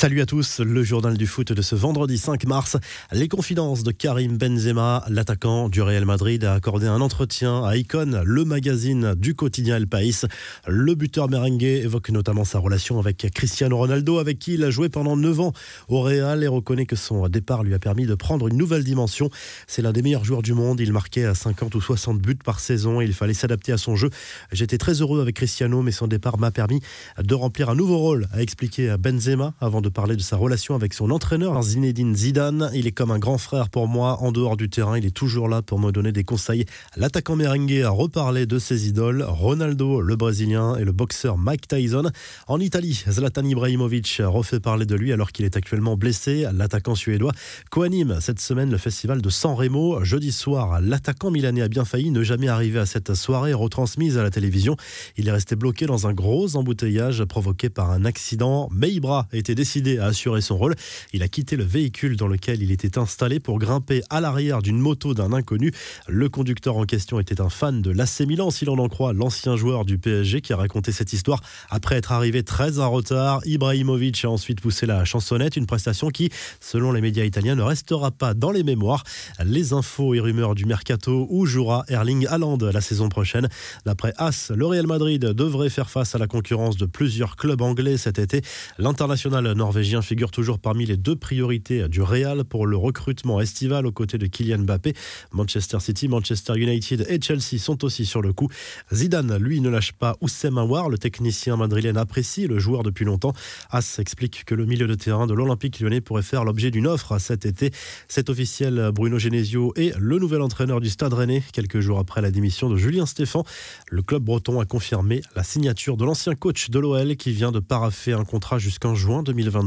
Salut à tous, le journal du foot de ce vendredi 5 mars. Les confidences de Karim Benzema, l'attaquant du Real Madrid, a accordé un entretien à Icon, le magazine du quotidien El País. Le buteur merengue évoque notamment sa relation avec Cristiano Ronaldo, avec qui il a joué pendant 9 ans au Real et reconnaît que son départ lui a permis de prendre une nouvelle dimension. C'est l'un des meilleurs joueurs du monde, il marquait à 50 ou 60 buts par saison et il fallait s'adapter à son jeu. J'étais très heureux avec Cristiano, mais son départ m'a permis de remplir un nouveau rôle, a expliqué Benzema avant de parler de sa relation avec son entraîneur Zinedine Zidane. Il est comme un grand frère pour moi en dehors du terrain. Il est toujours là pour me donner des conseils. L'attaquant merengue a reparlé de ses idoles, Ronaldo, le Brésilien, et le boxeur Mike Tyson. En Italie, Zlatan Ibrahimovic refait parler de lui alors qu'il est actuellement blessé. L'attaquant suédois coanime cette semaine le festival de San Remo. Jeudi soir, l'attaquant milanais a bien failli ne jamais arriver à cette soirée retransmise à la télévision. Il est resté bloqué dans un gros embouteillage provoqué par un accident. Mais Ibra était décidé à assurer son rôle. Il a quitté le véhicule dans lequel il était installé pour grimper à l'arrière d'une moto d'un inconnu. Le conducteur en question était un fan de l'AC Milan, si l'on en croit l'ancien joueur du PSG qui a raconté cette histoire après être arrivé très en retard. Ibrahimovic a ensuite poussé la chansonnette, une prestation qui, selon les médias italiens, ne restera pas dans les mémoires. Les infos et rumeurs du mercato où jouera Erling Haaland la saison prochaine. D'après As, le Real Madrid devrait faire face à la concurrence de plusieurs clubs anglais cet été. L'international nord norvégien figure toujours parmi les deux priorités du Real pour le recrutement estival aux côtés de Kylian Mbappé. Manchester City, Manchester United et Chelsea sont aussi sur le coup. Zidane, lui, ne lâche pas Oussem Aouar. Le technicien madrilène apprécie le joueur depuis longtemps. As explique que le milieu de terrain de l'Olympique lyonnais pourrait faire l'objet d'une offre cet été. C'est officiel, Bruno Genesio est le nouvel entraîneur du Stade Rennais, quelques jours après la démission de Julien Stéphan. Le club breton a confirmé la signature de l'ancien coach de l'OL qui vient de paraffer un contrat jusqu'en juin 2020.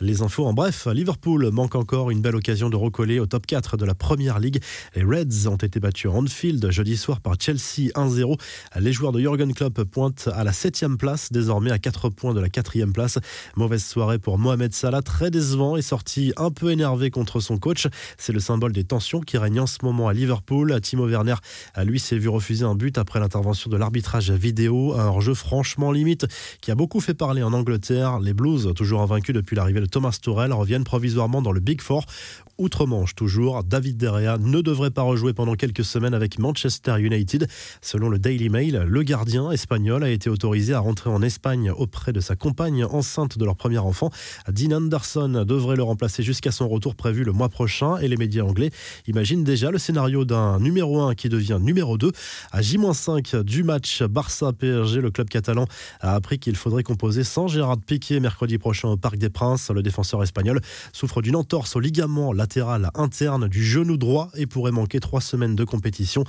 Les infos en bref, Liverpool manque encore une belle occasion de recoller au top 4 de la Première Ligue. Les Reds ont été battus en Anfield jeudi soir par Chelsea 1-0. Les joueurs de Jurgen Klopp pointent à la 7 place, désormais à 4 points de la 4 place. Mauvaise soirée pour Mohamed Salah, très décevant et sorti un peu énervé contre son coach. C'est le symbole des tensions qui règnent en ce moment à Liverpool. Timo Werner, lui, s'est vu refuser un but après l'intervention de l'arbitrage vidéo, un jeu franchement limite qui a beaucoup fait parler en Angleterre. Les Blues, toujours invaincus depuis l'arrivée de Thomas Tourelle reviennent provisoirement dans le Big Four. Outre-Manche toujours, David Derrea ne devrait pas rejouer pendant quelques semaines avec Manchester United. Selon le Daily Mail, le gardien espagnol a été autorisé à rentrer en Espagne auprès de sa compagne enceinte de leur premier enfant. Dean Anderson devrait le remplacer jusqu'à son retour prévu le mois prochain et les médias anglais imaginent déjà le scénario d'un numéro 1 qui devient numéro 2. À J-5 du match Barça-PSG, le club catalan a appris qu'il faudrait composer sans Gérard Piqué mercredi prochain au Parc des Princes. Le défenseur espagnol souffre d'une entorse au ligament latéral interne du genou droit et pourrait manquer trois semaines de compétition.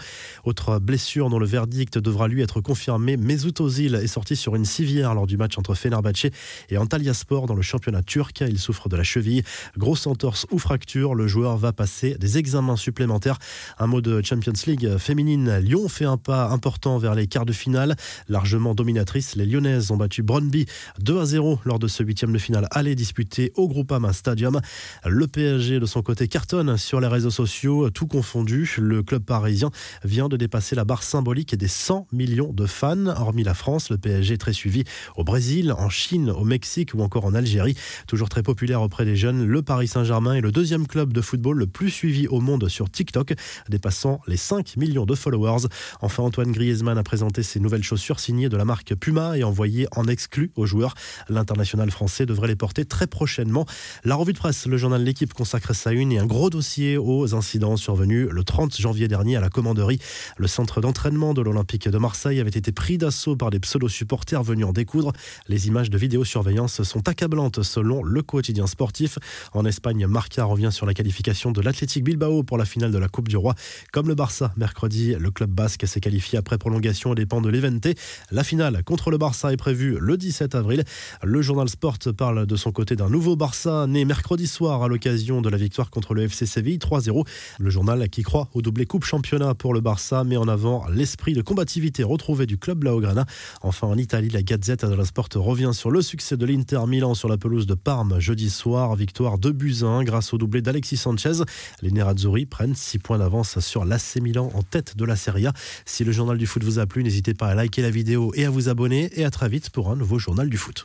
Autre blessure dont le verdict devra lui être confirmé, Mesut Ozil est sorti sur une civière lors du match entre Fenerbahçe et Antalya Sport dans le championnat turc. Il souffre de la cheville. Grosse entorse ou fracture, le joueur va passer des examens supplémentaires. Un mot de Champions League féminine. Lyon fait un pas important vers les quarts de finale. Largement dominatrice, les Lyonnaises ont battu Brøndby 2 à 0 lors de ce huitième de finale aller disputé au Groupama Stadium. Le PSG de son côté cartonne sur les réseaux sociaux, tout confondu. Le club parisien vient de dépasser la barre symbolique des 100 millions de fans. Hormis la France, le PSG est très suivi au Brésil, en Chine, au Mexique ou encore en Algérie. Toujours très populaire auprès des jeunes, le Paris Saint-Germain est le deuxième club de football le plus suivi au monde sur TikTok, dépassant les 5 millions de followers. Enfin, Antoine Griezmann a présenté ses nouvelles chaussures signées de la marque Puma et envoyées en exclu aux joueurs. L'international français devrait les porter très prochainement. La revue de presse, le journal L'équipe consacre sa une et un gros dossier aux incidents survenus le 30 janvier dernier à la commanderie. Le centre d'entraînement de l'Olympique de Marseille avait été pris d'assaut par des pseudo-supporters venus en découdre. Les images de vidéosurveillance sont accablantes selon le quotidien sportif. En Espagne, Marca revient sur la qualification de l'Athletic Bilbao pour la finale de la Coupe du Roi. Comme le Barça, mercredi, le club basque s'est qualifié après prolongation aux dépens de l'Evente. La finale contre le Barça est prévue le 17 avril. Le journal Sport parle de son côté d'un nouveau Barça né mercredi soir à l'occasion de la victoire contre le FC Séville 3-0. Le journal qui croit au doublé Coupe Championnat pour le Barça met en avant l'esprit de combativité retrouvé du club Blaugrana. Enfin en Italie, la Gazette la Sport revient sur le succès de l'Inter Milan sur la pelouse de Parme jeudi soir. Victoire de buts 1 grâce au doublé d'Alexis Sanchez. Les Nerazzurri prennent 6 points d'avance sur l'AC Milan en tête de la Serie A. Si le journal du foot vous a plu, n'hésitez pas à liker la vidéo et à vous abonner. Et à très vite pour un nouveau journal du foot.